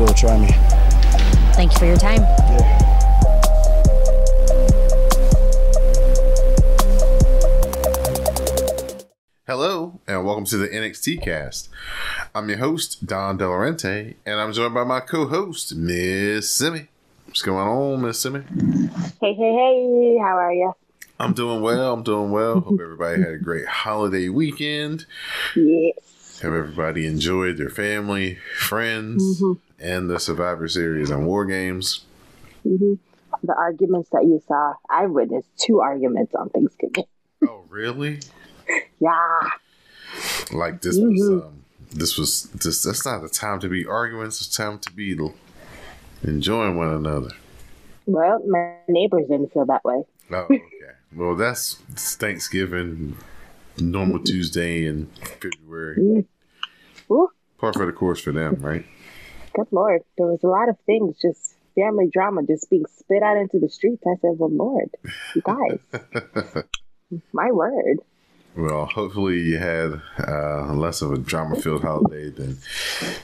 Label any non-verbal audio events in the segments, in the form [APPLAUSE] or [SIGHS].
will. Try me. Thank you for your time. Yeah. Hello and welcome to the NXT cast. I'm your host, Don Delarente, and I'm joined by my co-host, Miss Simi. What's going on, Miss Simi? Hey, hey, hey, how are you? I'm doing well. I'm doing well. Hope everybody had a great holiday weekend. Yes. Have everybody enjoyed their family, friends, Mhm. And the Survivor Series and War Games. hmm The arguments that you saw, I witnessed two arguments on Thanksgiving. Oh, really? [LAUGHS] Yeah. Like this was Mhm. um, this was this. That's not the time to be arguing. It's time to be enjoying one another. Well, my neighbors didn't feel that way. Oh, okay. well, that's Thanksgiving, normal Tuesday in February. Mm. Ooh, Par for the course for them, right? Good lord. There was a lot of things, just family drama, just being spit out into the streets. I said, well, Lord, you guys, [LAUGHS] my word. Well, hopefully you had uh, less of a drama-filled holiday than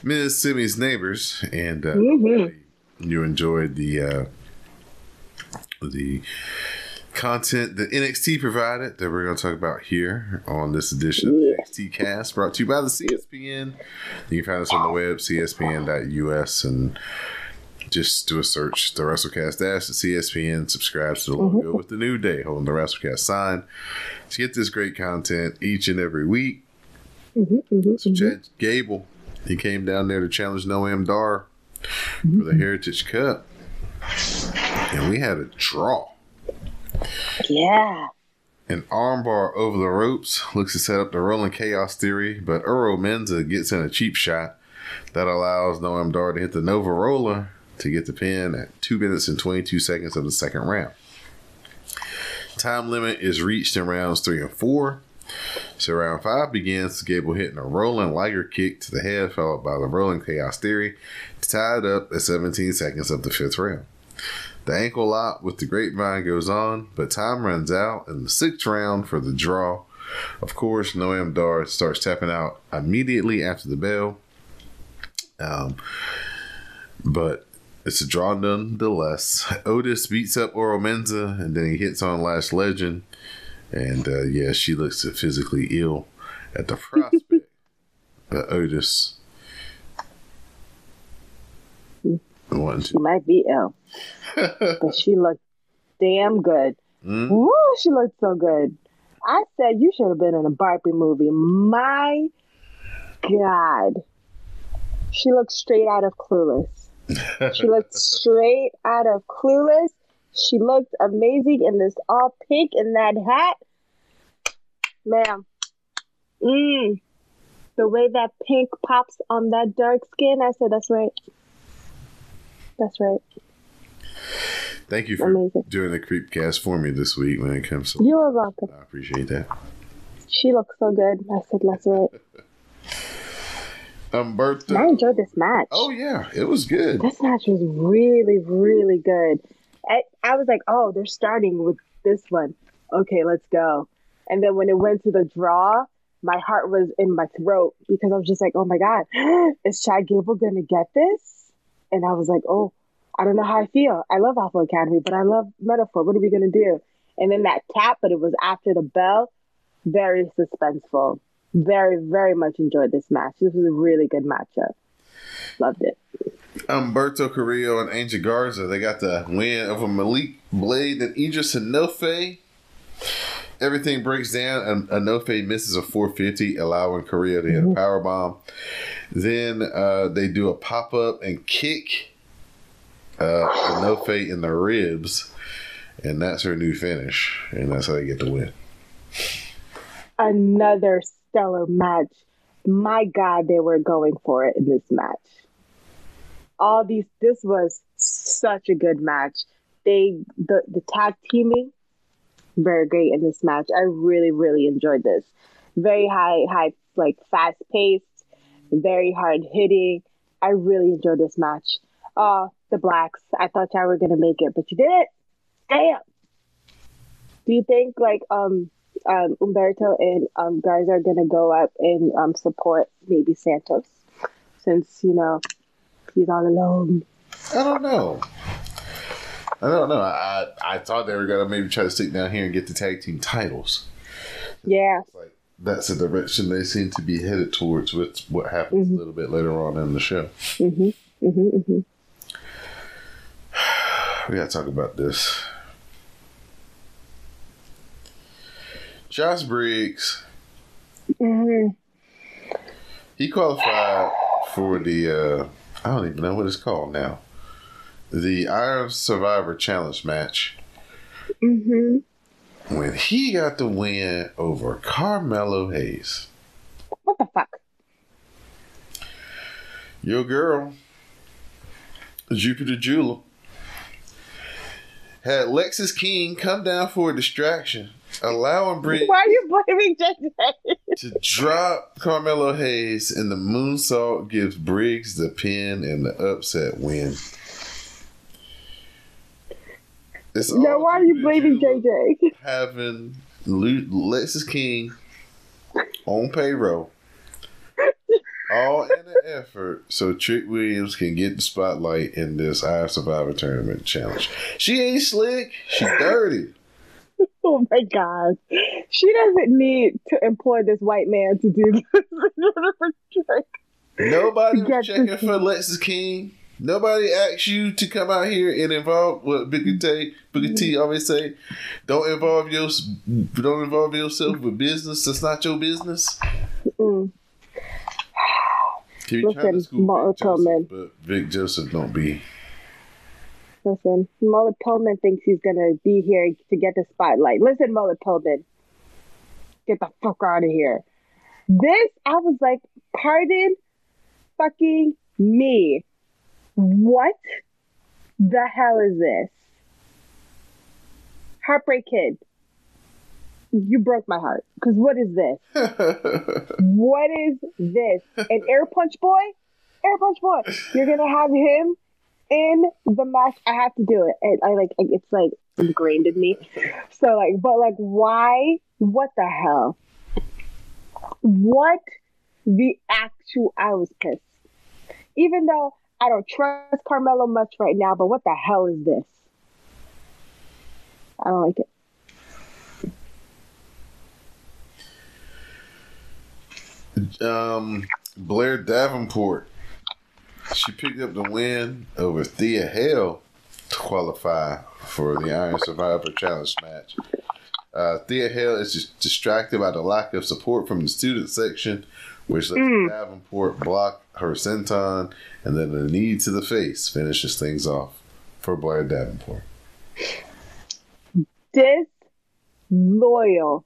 Miss Simi's neighbors, and uh, Mhm. you enjoyed the uh, the content that NXT provided that we're going to talk about here on this edition of. NXT Cast, brought to you by the CSPN. You can find us on the web, cspn.us, and just do a search, the WrestleCast dash, the CSPN, subscribe to the logo with the new day holding the WrestleCast sign to get this great content each and every week. hmm hmm So Chad Gable, he came down there to challenge Noam Dar for the Heritage Cup, and we had a draw. Yeah. An armbar over the ropes looks to set up the rolling chaos theory, but Oro Mensah gets in a cheap shot that allows Noam Dar to hit the Nova Roller to get the pin at 2 minutes and 22 seconds of the second round. Time limit is reached in rounds 3 and 4. So round 5 begins, Gable hitting a rolling Liger kick to the head, followed by the rolling chaos theory, tied up at 17 seconds of the fifth round. The ankle lock with the grapevine goes on, but time runs out in the sixth round for the draw. Of course, Noam Dar starts tapping out immediately after the bell. Um, but it's a draw nonetheless. Otis beats up Oro Mensah and then he hits on Lash Legend. And uh, yeah, she looks physically ill at the prospect [LAUGHS] Otis She might be ill, but she looked damn good. Mm? Woo, she looked so good. I said you should have been in a Barbie movie. My God. She looked straight out of Clueless. She [LAUGHS] looked straight out of Clueless. She looked amazing in this all pink in that hat. Ma'am. Mmm. The way that pink pops on that dark skin, I said, that's right. That's right. Thank you for Amazing. doing the creepcast for me this week when it comes to. You are welcome. I appreciate that. She looks so good. I said, that's right. [LAUGHS] Umberto. And I enjoyed this match. Oh yeah, it was good. This match was really, really good. I, I was like, oh, they're starting with this one. Okay, let's go. And then when it went to the draw, my heart was in my throat because I was just like, oh my God, [GASPS] is Chad Gable going to get this? And I was like, oh, I don't know how I feel. I love Alpha Academy, but I love Metaphor. What are we going to do? And then that tap, but it was after the bell. Very suspenseful. Very, very much enjoyed this match. This was a really good matchup. Loved it. Humberto Carrillo and Angel Garza, they got the win over Malik Blade and Edris Enofe. everything breaks down, and Enofe misses a 450, allowing Korea to hit a power bomb. Then uh, they do a pop up and kick uh, Enofe in the ribs, and that's her new finish, and that's how they get the win. Another stellar match. My God, they were going for it in this match. All these, this was such a good match. They the the tag teaming very great in this match. I really really enjoyed this. Very high high like fast paced, very hard hitting. I really enjoyed this match. Uh the blacks. I thought y'all were gonna make it, but you did it. Damn. Do you think like um um Humberto and um guys are gonna go up and um support maybe Santos since you know he's all alone. I don't know. I don't know. I I thought they were gonna maybe try to stick down here and get the tag team titles. Yeah. Like that's the direction they seem to be headed towards with what happens Mhm. a little bit later on in the show. Mm Mhm. Mhm. We gotta talk about this. Josh Briggs, Mhm. he qualified for the uh I don't even know what it's called now. The Iron Survivor Challenge match Mhm. when he got the win over Carmelo Hayes. What the fuck? Your girl, Jupiter Jeweler, had Lexis King come down for a distraction, allowing Briggs Why are you blaming JJ? to drop Carmelo Hayes, and the moonsault gives Briggs the pin and the upset win. It's No, all why are you blaming JJ? Having Lexis King on payroll. All in an effort so Trick Williams can get the spotlight in this I Survivor Tournament challenge. She ain't slick, she dirty. [LAUGHS] Oh my god. She doesn't need to employ this white man to do this in order for Drake. Nobody was checking for Lexis King. Nobody asked you to come out here and involve what Booker T. Booker T. always say. Don't involve your don't involve yourself with business that's not your business. Mm. He be trying to Listen, school Martin Vic Joseph, Tillman. but Vic Joseph don't be. Listen, Mullet Pullman thinks he's gonna be here to get the spotlight. Listen, Mullet Pullman, get the fuck out of here. This, I was like, pardon fucking me. What the hell is this? Heartbreak Kid. You broke my heart. Because what is this? [LAUGHS] What is this? An air punch boy? Air punch boy. You're gonna have him in the match. I have to do it. And I like it's like ingrained in me. So like, but like, why? What the hell? What the actual? I was pissed. Even though I don't trust Carmelo much right now, but what the hell is this? I don't like it. Um, Blair Davenport. She picked up the win over Thea Hail to qualify for the Iron Survivor Challenge match. Uh, Thea Hail is just distracted by the lack of support from the student section, which lets Davenport block her senton, and then the knee to the face finishes things off for Blair Davenport. disloyal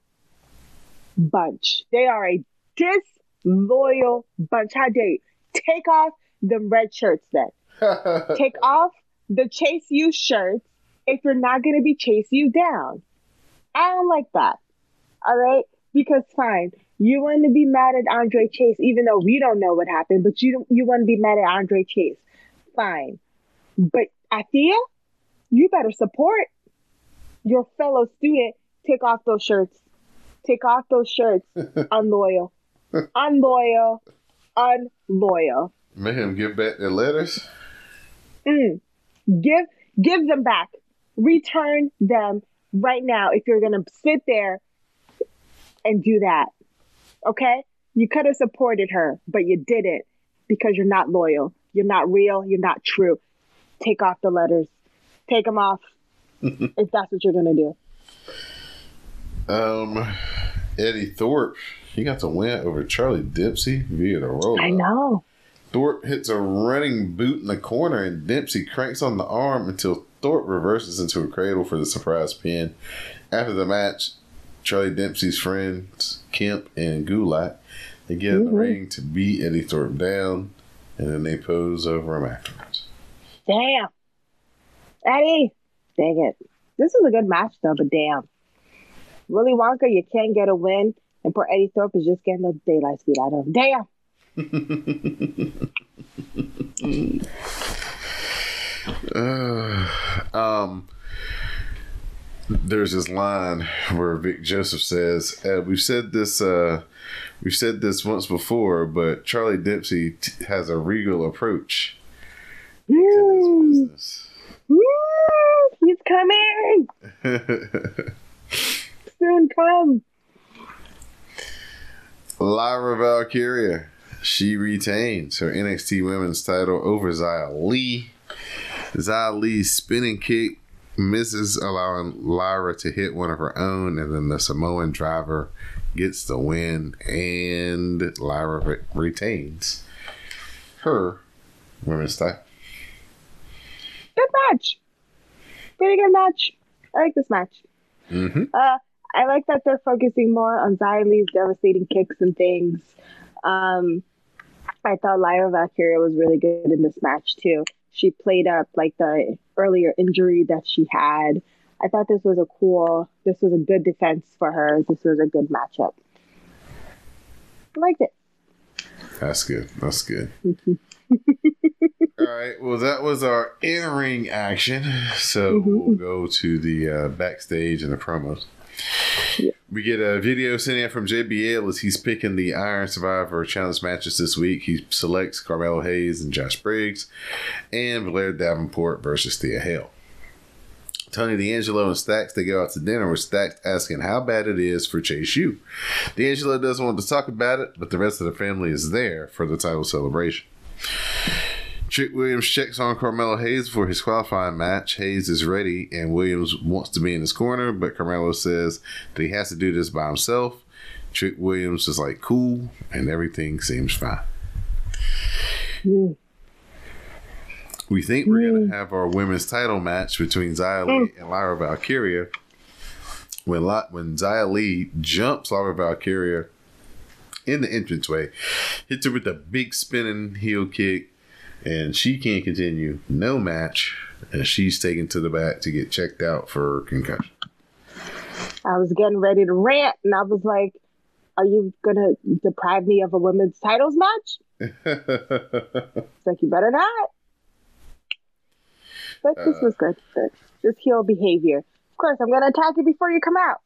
bunch. They are a disloyal bunch. How dare you? Take off the red shirts then. [LAUGHS] Take off the Chase U shirts if you're not going to be chase you down. I don't like that. All right? Because fine, you want to be mad at Andre Chase, even though we don't know what happened, but you don't, you want to be mad at Andre Chase. Fine. But Athea, you better support your fellow student. Take off those shirts. Take off those shirts. [LAUGHS] Unloyal. Unloyal. Unloyal. Make him give back their letters. Mm. Give give them back. Return them right now if you're gonna sit there and do that. Okay? You could have supported her, but you didn't because you're not loyal. You're not real. You're not true. Take off the letters. Take them off [LAUGHS] if that's what you're gonna do. Um, Eddie Thorpe, he got the win over Charlie Dempsey via the roll. I know. Thorpe hits a running boot in the corner, and Dempsey cranks on the arm until Thorpe reverses into a cradle for the surprise pin. After the match, Charlie Dempsey's friends Kemp and Gulak they get in the Mhm. ring to beat Eddie Thorpe down, and then they pose over him afterwards. Damn. Eddie. Dang it. This is a good match though, but damn. Willy Wonka, you can't get a win, and poor Eddie Thorpe is just getting the daylight beat out of him. Damn. [LAUGHS] Uh, um, there's this line where Vic Joseph says, uh, "We've said this, uh, we've said this once before, but Charlie Dempsey t- has a regal approach to Mm, this business." mm, he's coming. [LAUGHS] Soon come. Lyra Valkyria, she retains her NXT Women's title over Xia Li. Xia Li's spinning kick misses, allowing Lyra to hit one of her own, and then the Samoan driver gets the win, and Lyra re- retains her women's title. Good match. Pretty good match. I like this match. Mm-hmm. Uh, I like that they're focusing more on Li's devastating kicks and things. Um, I thought Lyra Valkyria was really good in this match too. She played up like the earlier injury that she had. I thought this was a cool, this was a good defense for her. This was a good matchup. I liked it. That's good. That's good. [LAUGHS] All right. Well, that was our in ring action. So we'll go to the uh, backstage and the promos. We get a video sent in from JBL as he's picking the Iron Survivor Challenge matches this week. He selects Carmelo Hayes and Josh Briggs, and Blair Davenport versus Thea Hail. Tony D'Angelo and Stacks they go out to dinner with Stacks asking how bad it is for Chase U. D'Angelo doesn't want to talk about it, but the rest of the family is there for the title celebration. Trick Williams checks on Carmelo Hayes for his qualifying match. Hayes is ready, and Williams wants to be in his corner, but Carmelo says that he has to do this by himself. Trick Williams is like, cool, and everything seems fine. Mm. We think we're going to have our women's title match between Xia Li and Lyra Valkyria. When, when Xia Li jumps Lyra Valkyria in the entranceway, hits her with a big spinning heel kick, and she can't continue. No match, and she's taken to the back to get checked out for concussion. I was getting ready to rant, and I was like, "Are you gonna deprive me of a women's titles match?" [LAUGHS] It's like you better not. But this uh, was good. This Just heel behavior. Of course, I'm gonna attack you before you come out.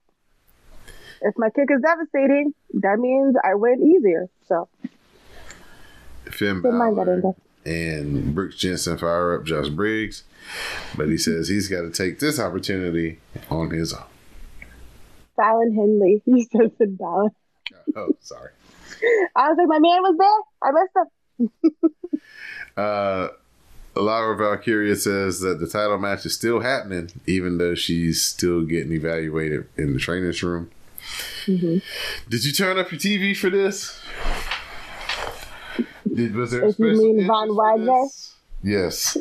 If my kick is devastating, that means I win easier. So Finn Didn't mind that Balor. And Brooks Jensen fire up Josh Briggs, but he says he's got to take this opportunity on his own. Fallon Henley, you said Finn Balor. Oh, sorry. [LAUGHS] I was like, my man was there. I missed him. [LAUGHS] Uh, Lyra Valkyria says that the title match is still happening, even though she's still getting evaluated in the trainer's room. Mhm. Did you turn up your TV for this? Did, was there a If you mean Von Wagner? Yes.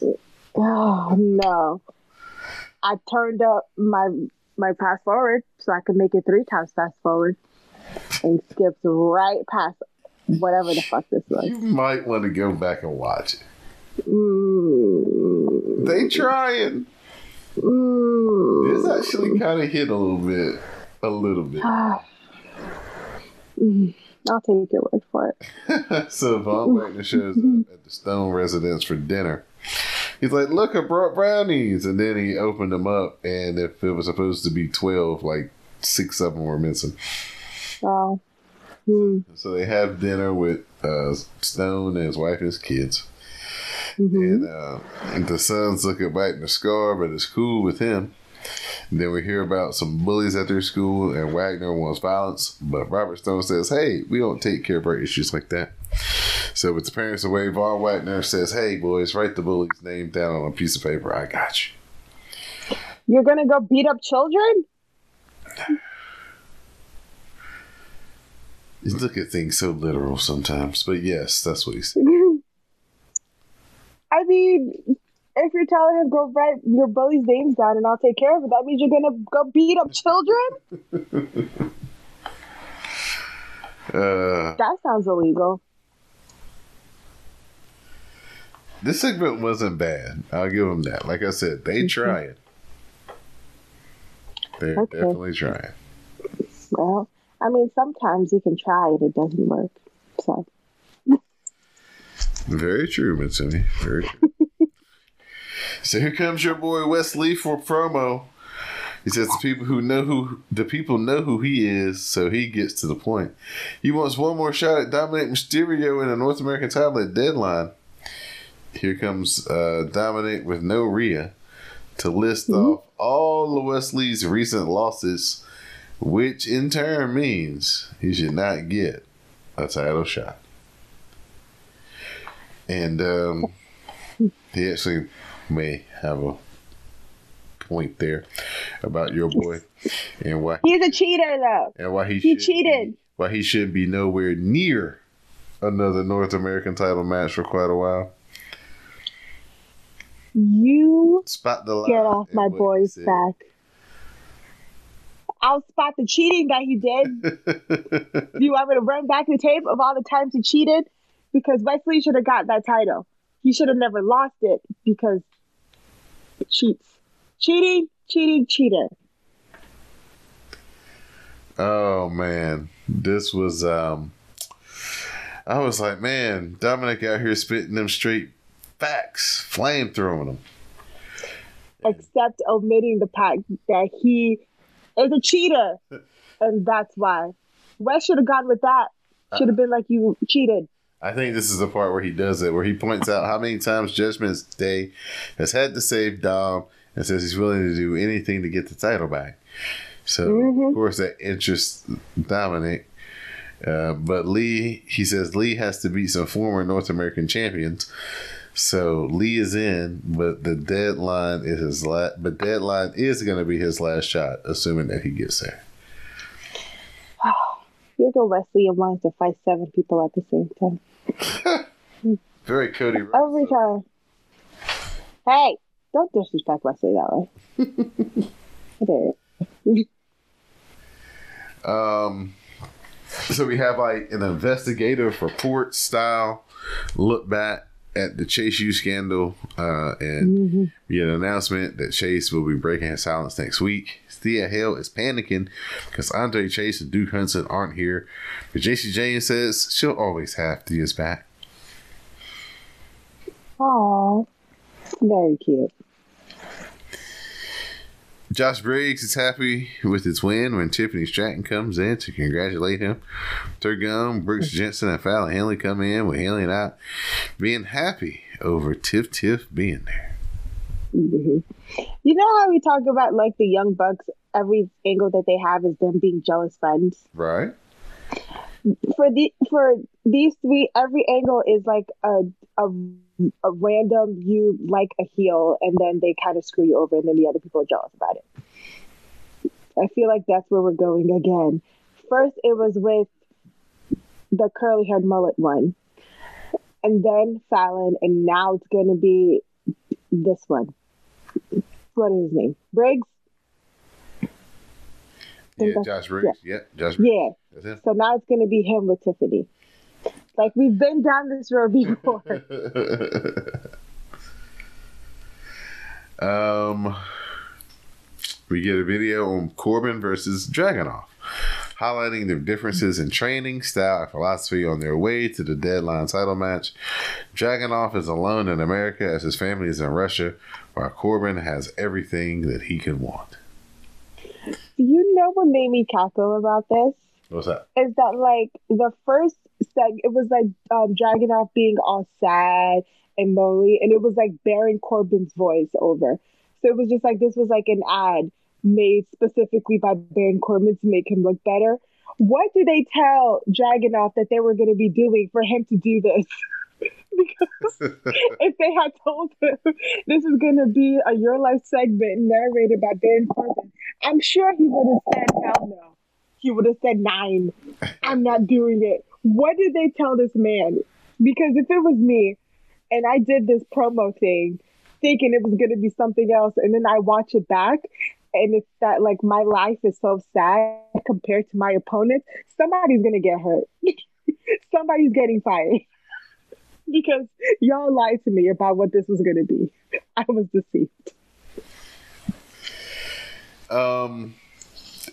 Oh no! I turned up my my fast forward so I could make it three times fast forward, and skipped right past whatever the fuck this was. You might want to go back and watch it. Mm, They trying. mm. It's actually kind of hit a little bit. A little bit. [SIGHS] Mm, I'll take your word for it. [LAUGHS] so Von [LAUGHS] Wagner shows up at the Stone residence for dinner. He's like, "Look, I brought brownies," and then he opened them up, and if it was supposed to be twelve, like six of them were missing. So, mm, So they have dinner with uh, Stone and his wife and his kids, mhm. and, uh, and the son's looking back in the scar, but it's cool with him. And then we hear about some bullies at their school, and Wagner wants violence, but Robert Stone says, "Hey, we don't take care of our issues like that." So with the parents away, Von Wagner says, "Hey, boys, write the bully's name down on a piece of paper. I got you." You're gonna go beat up children? You look at things so literal sometimes, but yes, that's what he said. [LAUGHS] I mean, if you're telling him go write your bully's names down and I'll take care of it, that means you're gonna go beat up children. [LAUGHS] Uh, That sounds illegal. this segment wasn't bad. I'll give them that. Like I said, they trying. They're Okay. definitely trying. Well, I mean, sometimes you can try and it doesn't work. So Very true, Miss Simi. Very true. [LAUGHS] so here comes your boy Wesley for promo. He says the people who know who the people know who he is, so he gets to the point. He wants one more shot at Dominik Mysterio in a North American title at Deadline. Here comes uh, Dominic with no Rhea to list off all of Wesley's recent losses, which in turn means he should not get a title shot. And um, he actually may have a point there about your boy and why he's a cheater, though. and why he He cheated. be- why he should be nowhere near another North American title match for quite a while. You Spot the get off my boy's back. I'll spot the cheating that he did. Do [LAUGHS] you want me to run back the tape of all the times he cheated? Because Wesley should have got that title. He should have never lost it because cheats. Cheating, cheating, cheater. oh man, this was um. I was like, man, Dominic out here spitting them straight facts, flame throwing them. Except omitting the fact that he is a cheater. [LAUGHS] And that's why. Wes should have gone with that. Should have been like, you cheated. I think this is the part where he does it, where he points out how many times Judgment Day has had to save Dom and says he's willing to do anything to get the title back. So, Mhm. of course, that interests Dominic. Uh, but Lee, he says Lee has to beat some former North American champions. So Lee is in, but the deadline is his last. But deadline is going to be his last shot, assuming that he gets there. Here go Wesley and wants to fight seven people at the same time. [LAUGHS] Very Cody. Rhodes, Every though. time. Hey, don't disrespect Wesley that way. [LAUGHS] Did. [LAUGHS] Um, so we have like an investigative report style look back at the Chase U scandal, uh, and we get an announcement that Chase will be breaking his silence next week. Thea Hail is panicking because Andre Chase and Duke Hudson aren't here, but Jacy Jayne says she'll always have Thea's back. Aw, very cute. Josh Briggs is happy with his win when Tiffany Stratton comes in to congratulate him. Turgum, Brooks Jensen, and Fallon Henley come in with Henley and I being happy over Tiff Tiff being there. hmm You know how we talk about like the young bucks? Every angle that they have is them being jealous friends. Right? For the for these three, every angle is like a a, a random you like a heel, and then they kind of screw you over, and then the other people are jealous about it. I feel like that's where we're going again. First, it was with the curly haired mullet one, and then Fallon, and now it's going to be this one. What is his name? Briggs? Yeah, Josh Briggs. Yep, Josh. Yeah. So now it's going to be him with Tiffany. Like we've been down this road before. [LAUGHS] um, we get a video on Corbin versus Dragunov, highlighting their differences in training, style, and philosophy on their way to the deadline title match. Dragunov is alone in America as his family is in Russia, while Corbin has everything that he can want. Do you know what made me cackle about this? What's that? Is that like the first seg it was like um Dragunov being all sad and lonely and it was like Baron Corbin's voice over. So it was just like this was like an ad made specifically by Baron Corbin to make him look better. What did they tell Dragunov that they were gonna be doing for him to do this? [LAUGHS] because if they had told him this is going to be a Your Life segment narrated by Baron Corbin, I'm sure he would have said, hell no. he would have said nine. I'm not doing it. What did they tell this man? Because if it was me and I did this promo thing thinking it was going to be something else, and then I watch it back and it's that like my life is so sad compared to my opponents, somebody's to get hurt. [LAUGHS] Somebody's getting fired [LAUGHS] because y'all lied to me about what this was to be. [LAUGHS] I was deceived. Um,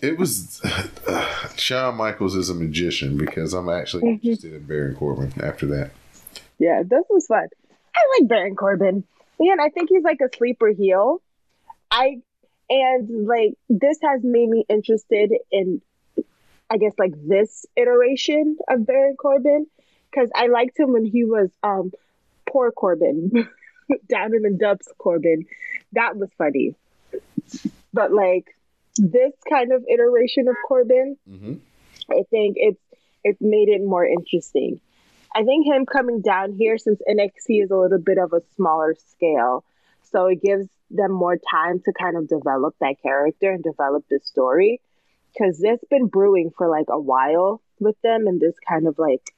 it was uh, [SIGHS] Shawn Michaels is a magician because I'm actually Mhm. interested in Baron Corbin after that. Yeah, this was fun. I like Baron Corbin. And I think he's like a sleeper heel. I and like this has made me interested in I guess like this iteration of Baron Corbin because I liked him when he was um poor Corbin [LAUGHS] down in the dubs Corbin. That was funny. But like this kind of iteration of Corbin, Mm-hmm. I think it's it made it more interesting. I think him coming down here since NXT is a little bit of a smaller scale, so it gives them more time to kind of develop that character and develop the story. Because this has been brewing for like a while with them, and this kind of like,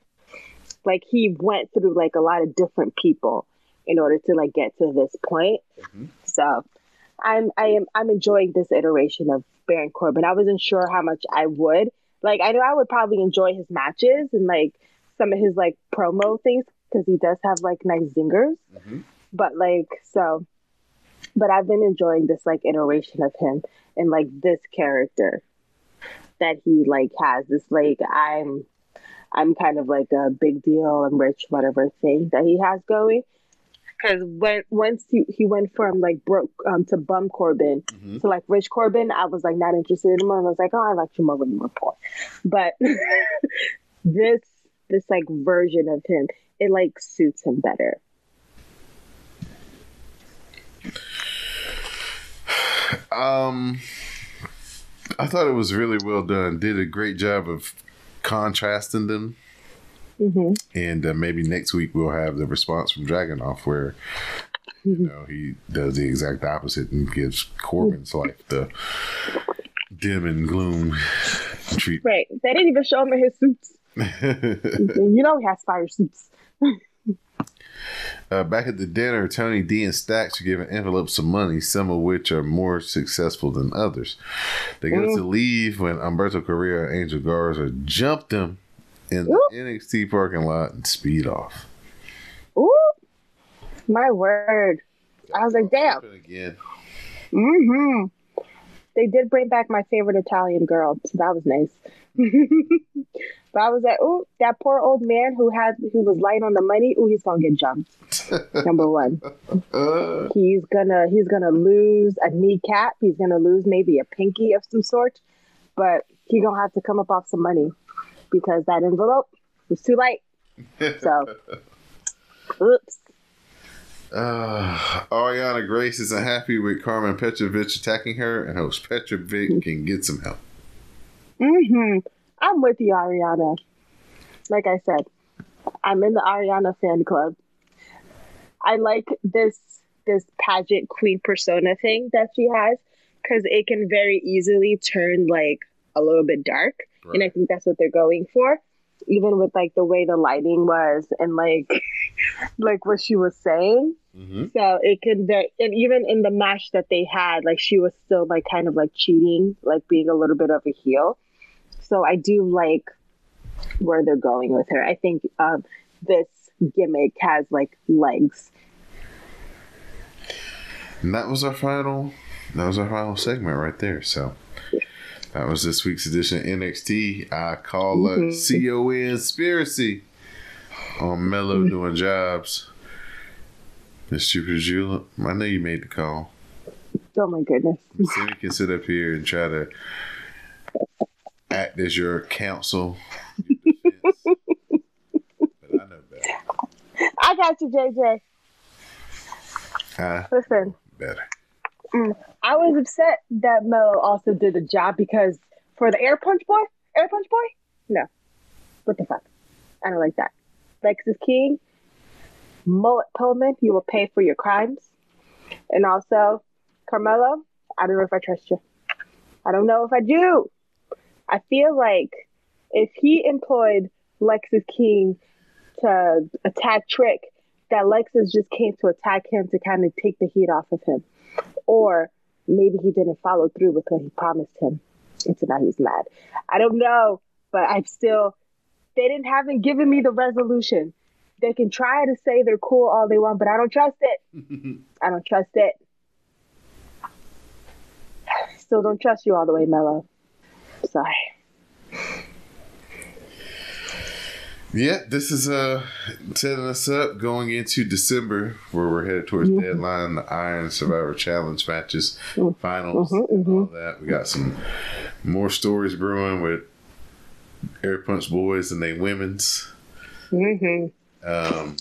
like he went through like a lot of different people in order to like get to this point. Mhm. So, I'm I am I'm enjoying this iteration of Baron Corbin. I wasn't sure how much I would like. I know I would probably enjoy his matches and like some of his like promo things because he does have like nice zingers. Mm-hmm. But like so, but I've been enjoying this like iteration of him and like this character that he like has. This like I'm I'm kind of like a big deal. I'm rich, whatever thing that he has going. Because when once he, he went from like broke um, to bum Corbin Mhm. to like rich Corbin, I was like not interested in him. I was like, oh, I like you more when you were poor. But [LAUGHS] this this like version of him, it like suits him better. Um, I thought it was really well done. Did a great job of contrasting them. hmm And uh, maybe next week we'll have the response from Dragunov where you know he does the exact opposite and gives Corbin's life the dim and gloom treatment. Right. They didn't even show him in his suits. [LAUGHS] You know he has fire suits. [LAUGHS] uh, back at the dinner, Tony D and Stacks are giving envelopes of money, some of which are more successful than others. They go to leave when Humberto Correa and Angel Garza jump them in the Ooh. NXT parking lot and speed off. Ooh, my word. I was like, damn. Again. hmm They did bring back my favorite Italian girl, so that was nice. [LAUGHS] but I was like, oh, that poor old man who had who was lying on the money. Oh, he's gonna get jumped. [LAUGHS] Number one, Uh, he's gonna he's gonna lose a kneecap. He's gonna lose maybe a pinky of some sort, but he gonna have to come up off some money because that envelope was too light. So, [LAUGHS] oops. Uh, Arianna Grace isn't happy with Karmen Petrovic attacking her and hopes Petrovic can get some help. hmm I'm with you, Arianna. Like I said, I'm in the Arianna fan club. I like this this pageant queen persona thing that she has because it can very easily turn like a little bit dark, and I think that's what they're going for. Even with like the way the lighting was and like [LAUGHS] like what she was saying, Mm-hmm. so it can very, and even in the match that they had, like she was still like kind of like cheating, like being a little bit of a heel. So I do like where they're going with her. I think um, this gimmick has like legs. And that was our final. That was our final segment right there. So that was this week's edition of NXT. I call it Mhm. COE conspiracy on Melo doing jobs. Miss Jupiter Julep, I know you made the call. Oh my goodness. Sammy can sit up here and try to act as your counsel. but I know better. I got you, JJ. I Listen, better. Mm. I was upset that Melo also did the job because for the air punch boy, air punch boy, no. What the fuck? I don't like that. Lexis King, Mullet Pullman, you will pay for your crimes. And also, Carmelo, I don't know if I trust you. I don't know if I do. I feel like if he employed Lexis King to attack Trick, that Lexis just came to attack him to kind of take the heat off of him. Or maybe he didn't follow through with what he promised him. And so now he's mad. I don't know, but I'm still, they didn't haven't given me the resolution. They can try to say they're cool all they want, but I don't trust it. [LAUGHS] I don't trust it. [SIGHS] Still don't trust you all the way, Melo. Sorry. Yeah, this is uh setting us up going into December where we're headed towards Mm-hmm. deadline, the Iron Survivor Challenge matches, Mm-hmm. finals, and all that. We got some more stories brewing with Air Punch Boys and they women's. hmm Um,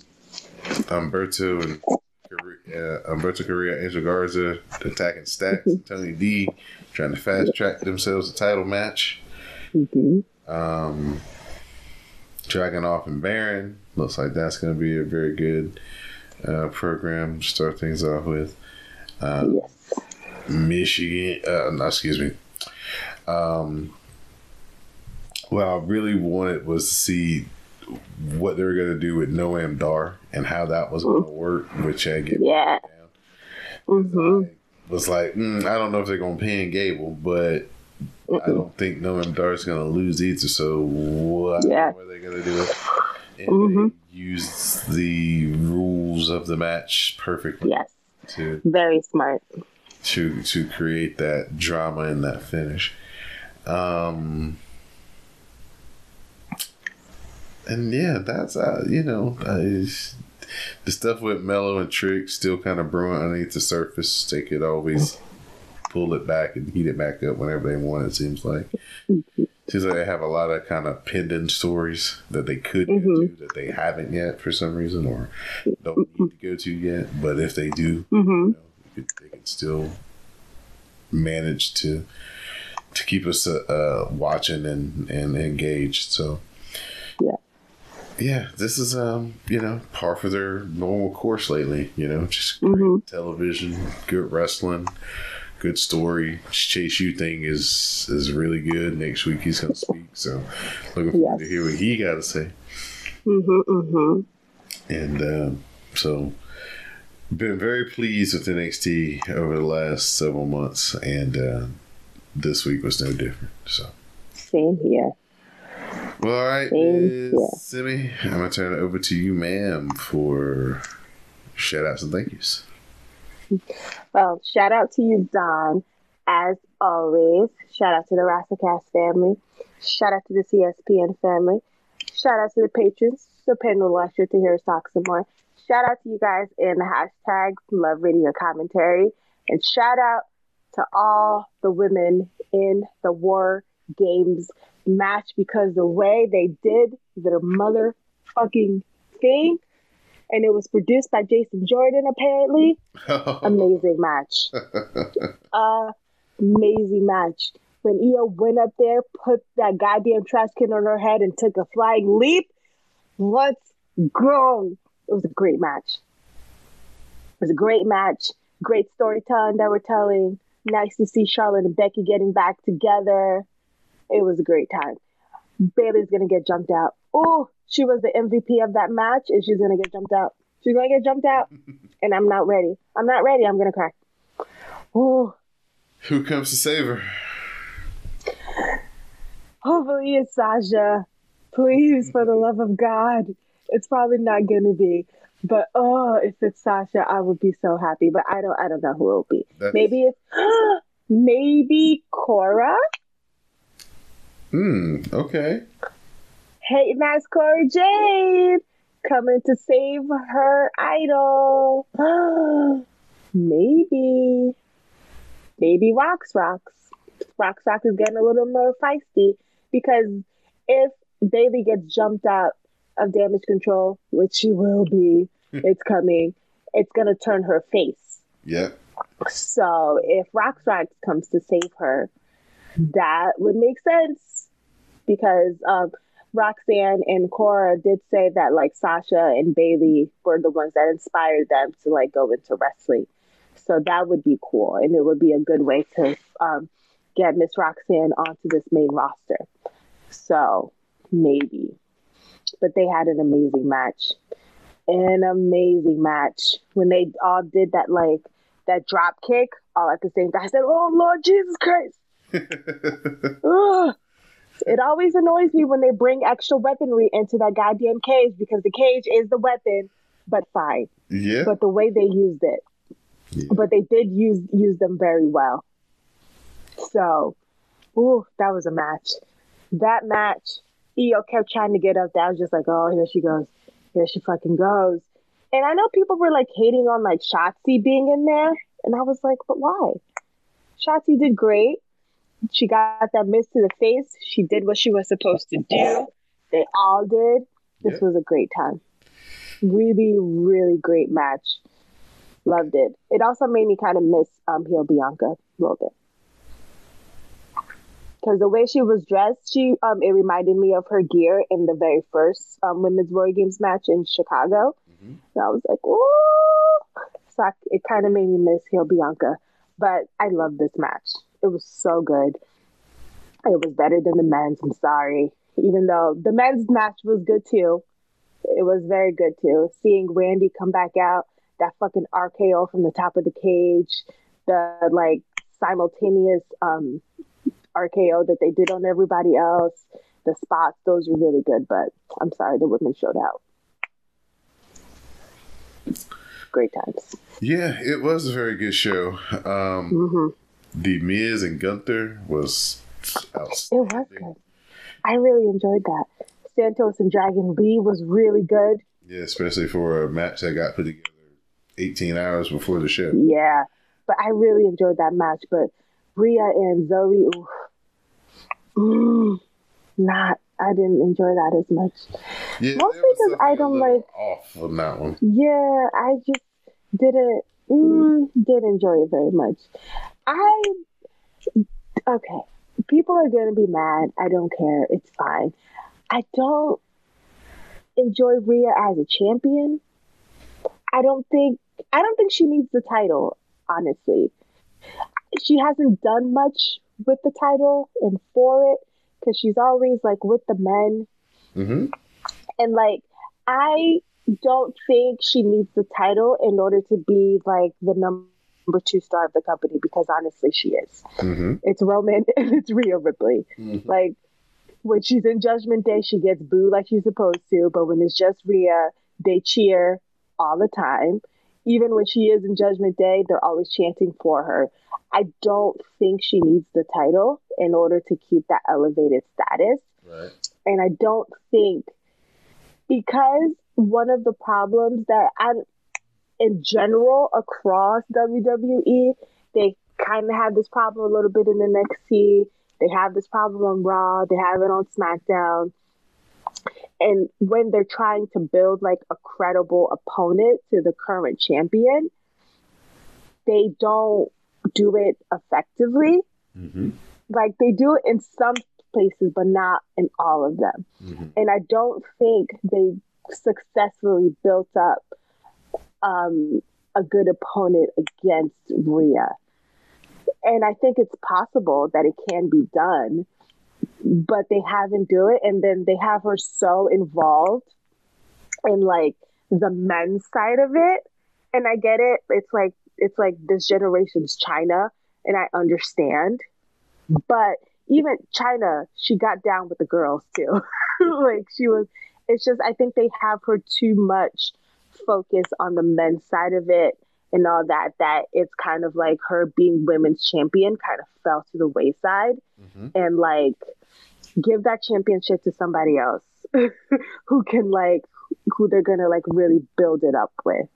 Humberto and uh, Humberto Correa, Angel Garza attacking Stacks, Tony D trying to fast track themselves a title match. hmm Um, Dragunov and Baron looks like that's going to be a very good uh, program to start things off with. Uh, Yes. Michigan, uh, no, excuse me. Um, what I really wanted was to see what they were going to do with Noam Dar and how that was going to work with Chad. Yeah. hmm Was like, mm, I don't know if they're going to pin Gable, but I don't think Noam Dar is going to lose either. So what, Yeah. what are they going to do? And Mhm. they use the rules of the match perfectly Yes. to Very smart. to to create that drama and that finish. Um, and yeah, that's uh, you know, uh, the stuff with Melo and Trick still kind of brewing underneath the surface. They could always pull it back and heat it back up whenever they want. It seems like. Seems like they have a lot of kind of pending stories that they could go to that they haven't yet for some reason or don't need to go to yet. But if they do, hmm you know, could, they can still manage to to keep us uh, uh, watching and and engaged. So. Yeah, this is um you know par for their normal course lately. You know, just great Mhm. television, good wrestling. Good story. Chase U thing is is really good. Next week he's gonna speak, so looking forward to hear what he got to say. hmm hmm And um, so, been very pleased with NXT over the last several months, and uh, this week was no different. So, Same here. All right, Ms. here. Simi, I'm gonna turn it over to you, ma'am, for shout outs and thank yous. Well, shout out to you, Don, as always. Shout out to the WrestleCast family. Shout out to the CSPN family. Shout out to the patrons. So paying a extra to hear us talk some more. Shout out to you guys in the hashtag Love reading your commentary. And shout out to all the women in the War Games match because the way they did their motherfucking thing, and it was produced by Jason Jordan apparently [LAUGHS] amazing match. [LAUGHS] amazing match. When Io went up there, put that goddamn trash can on her head and took a flying leap. Let's go. It was a great match. It was a great match. Great storytelling that we're telling. Nice to see Charlotte and Becky getting back together. It was a great time. Bayley's gonna get jumped out. Oh, she was the MVP of that match, and she's gonna get jumped out. She's gonna get jumped out, [LAUGHS] and I'm not ready. I'm not ready. I'm gonna cry. Oh, Who comes to save her? hopefully it's Sasha. Please, for the love of God. It's probably not gonna be, but oh, if it's Sasha, I would be so happy. But I don't. I don't know who it'll be. That's- Maybe it's [GASPS] maybe Cora. Hmm. Okay. Hey, that's Cora Jade coming to save her idol. [GASPS] maybe, maybe Rocks Rocks. Rocks Rocks is getting a little more feisty because if Bayley gets jumped out of damage control, which she will be, [LAUGHS] it's coming. It's gonna turn her face. Yep. So if Rocks Rocks comes to save her, that would make sense because um, Roxanne and Cora did say that like Sasha and Bayley were the ones that inspired them to like go into wrestling. So that would be cool, and it would be a good way to um, get Miss Roxanne onto this main roster. So maybe. But they had an amazing match. An amazing match. When they all did that like that drop kick all at the same time. I said, Oh Lord Jesus Christ. [LAUGHS] It always annoys me when they bring extra weaponry into that goddamn cage because the cage is the weapon, but fine. Yeah. But the way they used it. Yeah. But they did use use them very well. So, ooh, that was a match. That match, Io kept trying to get up That was just like, oh, here she goes. Here she fucking goes. And I know people were like hating on like Shotzi being in there. And I was like, but why? Shotzi did great. She got that miss to the face. She did what she was supposed to do. They all did. This was a great time. Really, really great match. Loved it. It also made me kind of miss um, heel Bianca a little bit. Because the way she was dressed, she um, it reminded me of her gear in the very first um, women's War Games match in Chicago. Mhm. And I was like, ooh. So I, it kind of made me miss heel Bianca. But I love this match. It was so good. It was better than the men's. I'm sorry. Even though the men's match was good too. It was very good too. Seeing Randy come back out, that fucking RKO from the top of the cage, the like simultaneous um RKO that they did on everybody else, the spots, those were really good, but I'm sorry the women showed out. Great times. Yeah, it was a very good show. Um, hmm the Miz and Gunther was It was good. I really enjoyed that. Santos and Dragon Lee was really good. Yeah, especially for a match that got put together 18 hours before the show. Yeah, but I really enjoyed that match. But Rhea and Zoe, oof. Mm, not. I didn't enjoy that as much. Yeah, Mostly because I don't like- off on that one. Yeah, I just didn't mm, did enjoy it very much. I okay. People are gonna be mad. I don't care. It's fine. I don't enjoy Rhea as a champion. I don't think I don't think she needs the title, honestly. She hasn't done much with the title and for it because she's always like with the men hmm and like I don't think she needs the title in order to be like the number two star of the company because honestly she is. hmm It's Roman [LAUGHS] and it's Rhea Ripley. Mhm. Like when she's in Judgment Day, she gets booed like she's supposed to, but when it's just Rhea, they cheer all the time. Even when she is in Judgment Day, they're always chanting for her. I don't think she needs the title in order to keep that elevated status. Right. And I don't think because one of the problems that I, in general across WWE, they kind of have this problem a little bit in NXT. They have this problem on Raw. They have it on SmackDown. And when they're trying to build like a credible opponent to the current champion, they don't do it effectively. hmm Like they do it in some places, but not in all of them hmm and I don't think they successfully built up um, a good opponent against Rhea. And I think it's possible that it can be done, but they haven't do it, and then they have her so involved in like the men's side of it. And I get it; it's like it's like this generation's Chyna, and I understand, but even Chyna, she got down with the girls too. [LAUGHS] like she was it's just I think they have her too much focus on the men's side of it and all that that it's kind of like her being women's champion kind of fell to the wayside. Mm-hmm. and like give that championship to somebody else [LAUGHS] who can like who they're gonna like really build it up with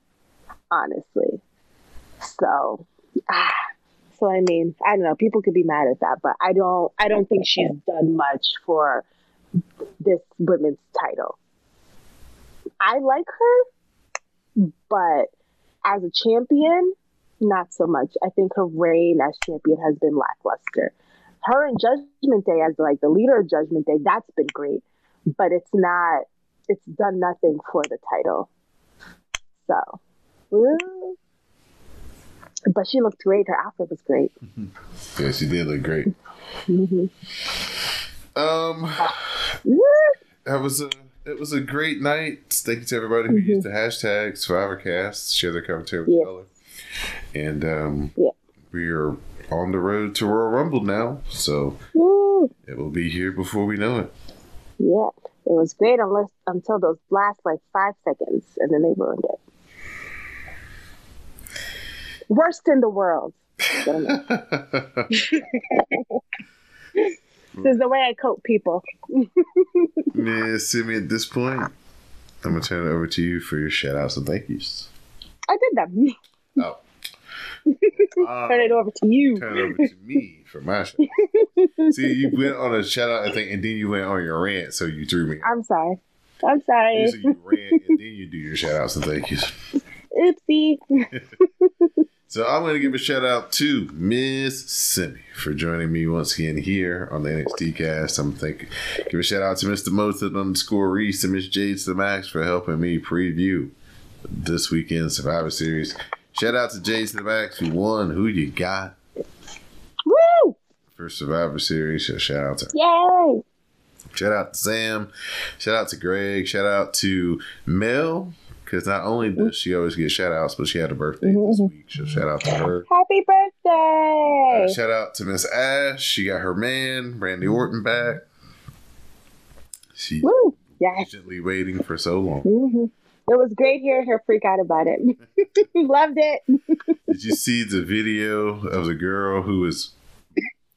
honestly. So ah, [SIGHS] so i mean i don't know. People could be mad at that but i don't i don't think she's done much for this women's title. I like her but as a champion not so much i think her reign as champion has been lackluster her and Judgment Day as like the leader of Judgment Day, that's been great, but it's not. It's done nothing for the title. So, but she looked great. Her outfit was great. Yeah, she did look great. Um, that was a it was a great night. Thank you to everybody who used the hashtag SurvivorCast, share their commentary with Yeah. color, and um, Yeah. we are on the road to Royal Rumble now, so Woo. it will be here before we know it. Yeah, it was great unless until those last like five seconds, and then they ruined it. Worst in the world. [LAUGHS] [LAUGHS] But I'm not. this is the way I cope, people. [LAUGHS] Miss Simi, at this point, I'm gonna turn it over to you for your shout outs and thank yous. I did them. Oh. Um, [LAUGHS] Turn it over to you. turn it over to me for my shout [LAUGHS] See, you went on a shout out, I think, and then you went on your rant, so you threw me. I'm sorry. I'm sorry. Usually you rant and then you do your shout outs and thank yous. Oopsie. So I'm going to give a shout out to Miss Simi for joining me once again here on the NXT cast. I'm think give a shout out to Mr. Moses underscore Reese and Miss Jade to the Max for helping me preview this weekend's Survivor Series. Shout out to Jade to the Max who won. Who you got Woo! for Survivor Series? So shout out to her. Yay! Shout out to Sam. Shout out to Greg. Shout out to Mel. Because not only mm-hmm. does she always get shout outs, but she had a birthday mm-hmm, this mm-hmm. week. So shout out to her. Happy birthday! Uh, shout out to Miss Ash. She got her man, Randy Orton, back. She's Woo! Yes. patiently waiting for so long. hmm It was great hearing her freak out about it. [LAUGHS] Loved it. Did you see the video of the girl who was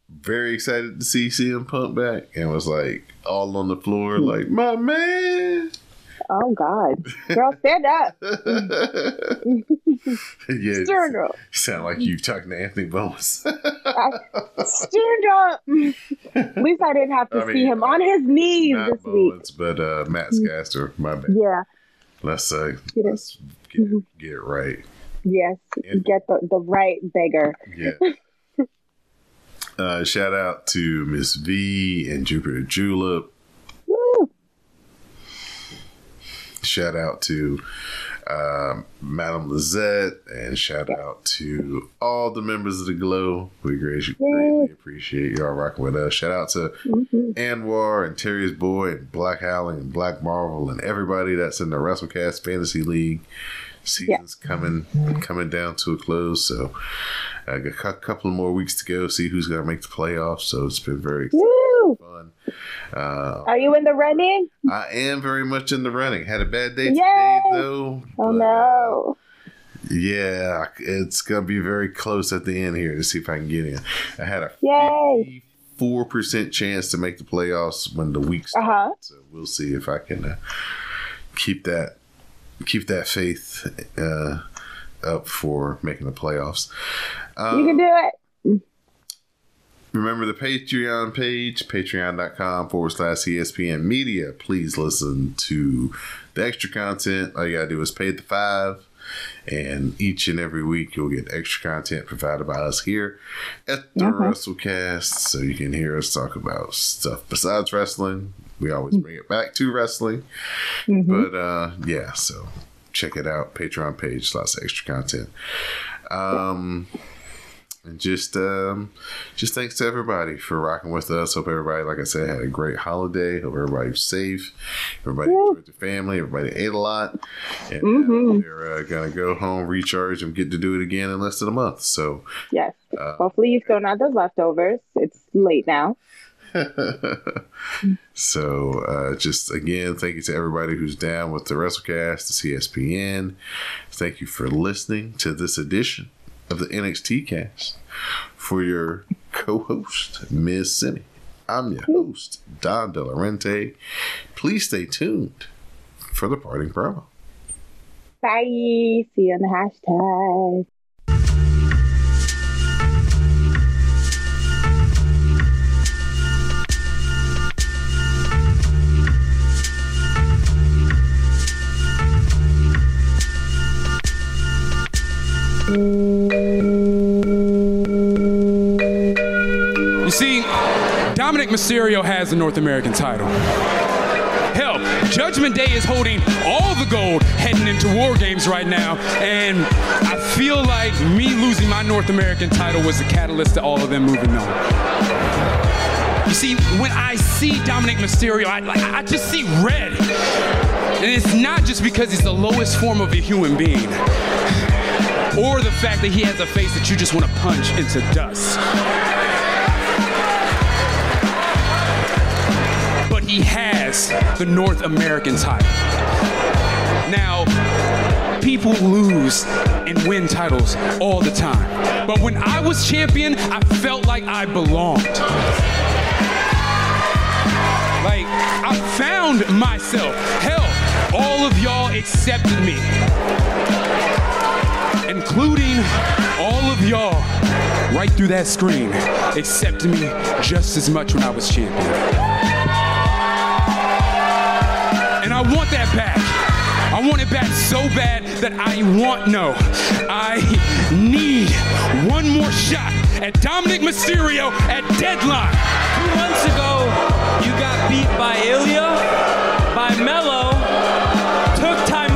very excited to see CM Punk back and was like all on the floor, like, my man? Oh God, girl, stand up, [LAUGHS] yeah, stand up, sound like you talking to Anthony Bowens. stand up. At least I didn't have to I mean, see him on his knees this week. Bowens, but uh, Max Caster. My bad. Yeah. Let's uh, Get it. let's get, get it right. Yes. And- Get the the right beggar. Yeah. [LAUGHS] Uh, shout out to Miss V and Jupiter Julep. Woo! Shout out to um, Madame Lizette, and shout out to all the members of the Glow. We greatly, greatly appreciate y'all rocking with us. Shout out to Mhm. Anwar and Terry's Boy and Black Howling and Black Marvel and everybody that's in the WrestleCast Fantasy League. Season's coming coming down to a close, so I got a couple more weeks to go. See who's going to make the playoffs. So it's been very Woo! Uh, Are you in the running? I am very much in the running. Had a bad day Yay! today though. Oh but, uh, no. yeah, it's gonna be very close at the end here to see if I can get in. I had a Yay! fifty-four percent chance to make the playoffs when the week Uh started. huh. So we'll see if I can uh, keep that keep that faith uh, up for making the playoffs. Um, You can do it. Remember the Patreon page, patreon.com forward slash ESPN media. Please listen to the extra content. All you gotta do is pay the five. And each and every week you'll get extra content provided by us here at the Okay. WrestleCast. So you can hear us talk about stuff besides wrestling. We always bring it back to wrestling. Mhm. But uh yeah, so check it out. Patreon page, lots of extra content. Um and just um just thanks to everybody for rocking with us. Hope everybody, like I said, had a great holiday. Hope everybody was safe. Everybody Yeah. enjoyed their family. Everybody ate a lot. And uh, Mhm. they're uh, gonna go home, recharge, and get to do it again in less than a month. So Yes. uh, Hopefully you've thrown out those leftovers. It's late now. [LAUGHS] so uh, just again, thank you to everybody who's down with the WrestleCast, the CSPN. Thank you for listening to this edition of the NXT cast for your co-host, Ms. Simi. I'm your host, Don Delarente. Please stay tuned for the parting promo. Bye. See you on the hashtag. You see, Dominik Mysterio has the North American title. Hell, Judgment Day is holding all the gold heading into War Games right now, and I feel like me losing my North American title was the catalyst to all of them moving on. You see, when I see Dominik Mysterio, I, like, I just see red. And it's not just because he's the lowest form of a human being, or the fact that he has a face that you just want to punch into dust. But he has the North American title. Now, people lose and win titles all the time. But when I was champion, I felt like I belonged. Like, I found myself. Hell, all of y'all accepted me, including all of y'all right through that screen accepted me just as much when I was champion. And I want that back. I want it back so bad that I want no. I need one more shot at Dominik Mysterio at deadline. Two months ago, you got beat by Ilja, by Melo, took time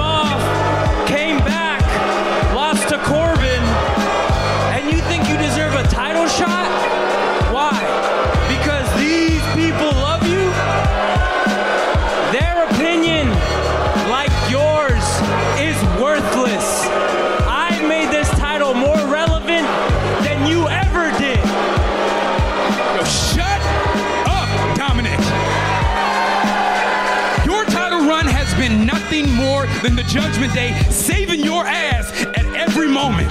been nothing more than the Judgment Day saving your ass at every moment.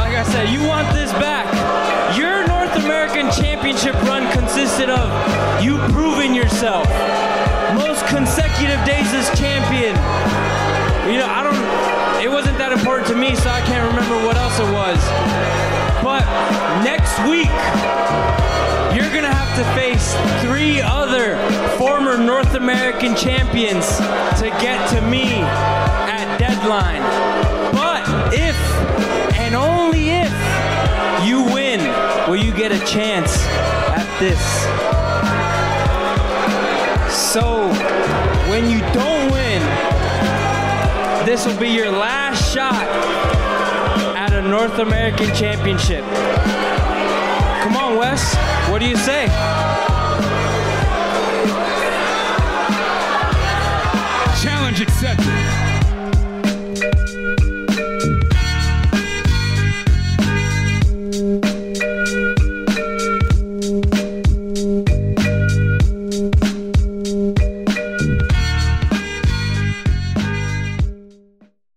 Like I said, you want this back. Your North American Championship run consisted of you proving yourself. Most consecutive days as champion. You know, I don't, it wasn't that important to me, so I can't remember what else it was. But next week, you're gonna have to face three other former North American champions to get to me at deadline. But if, and only if, you win, will you get a chance at this. So, when you don't win, this will be your last shot at a North American championship. Come on, Wes. What do you say? Challenge accepted.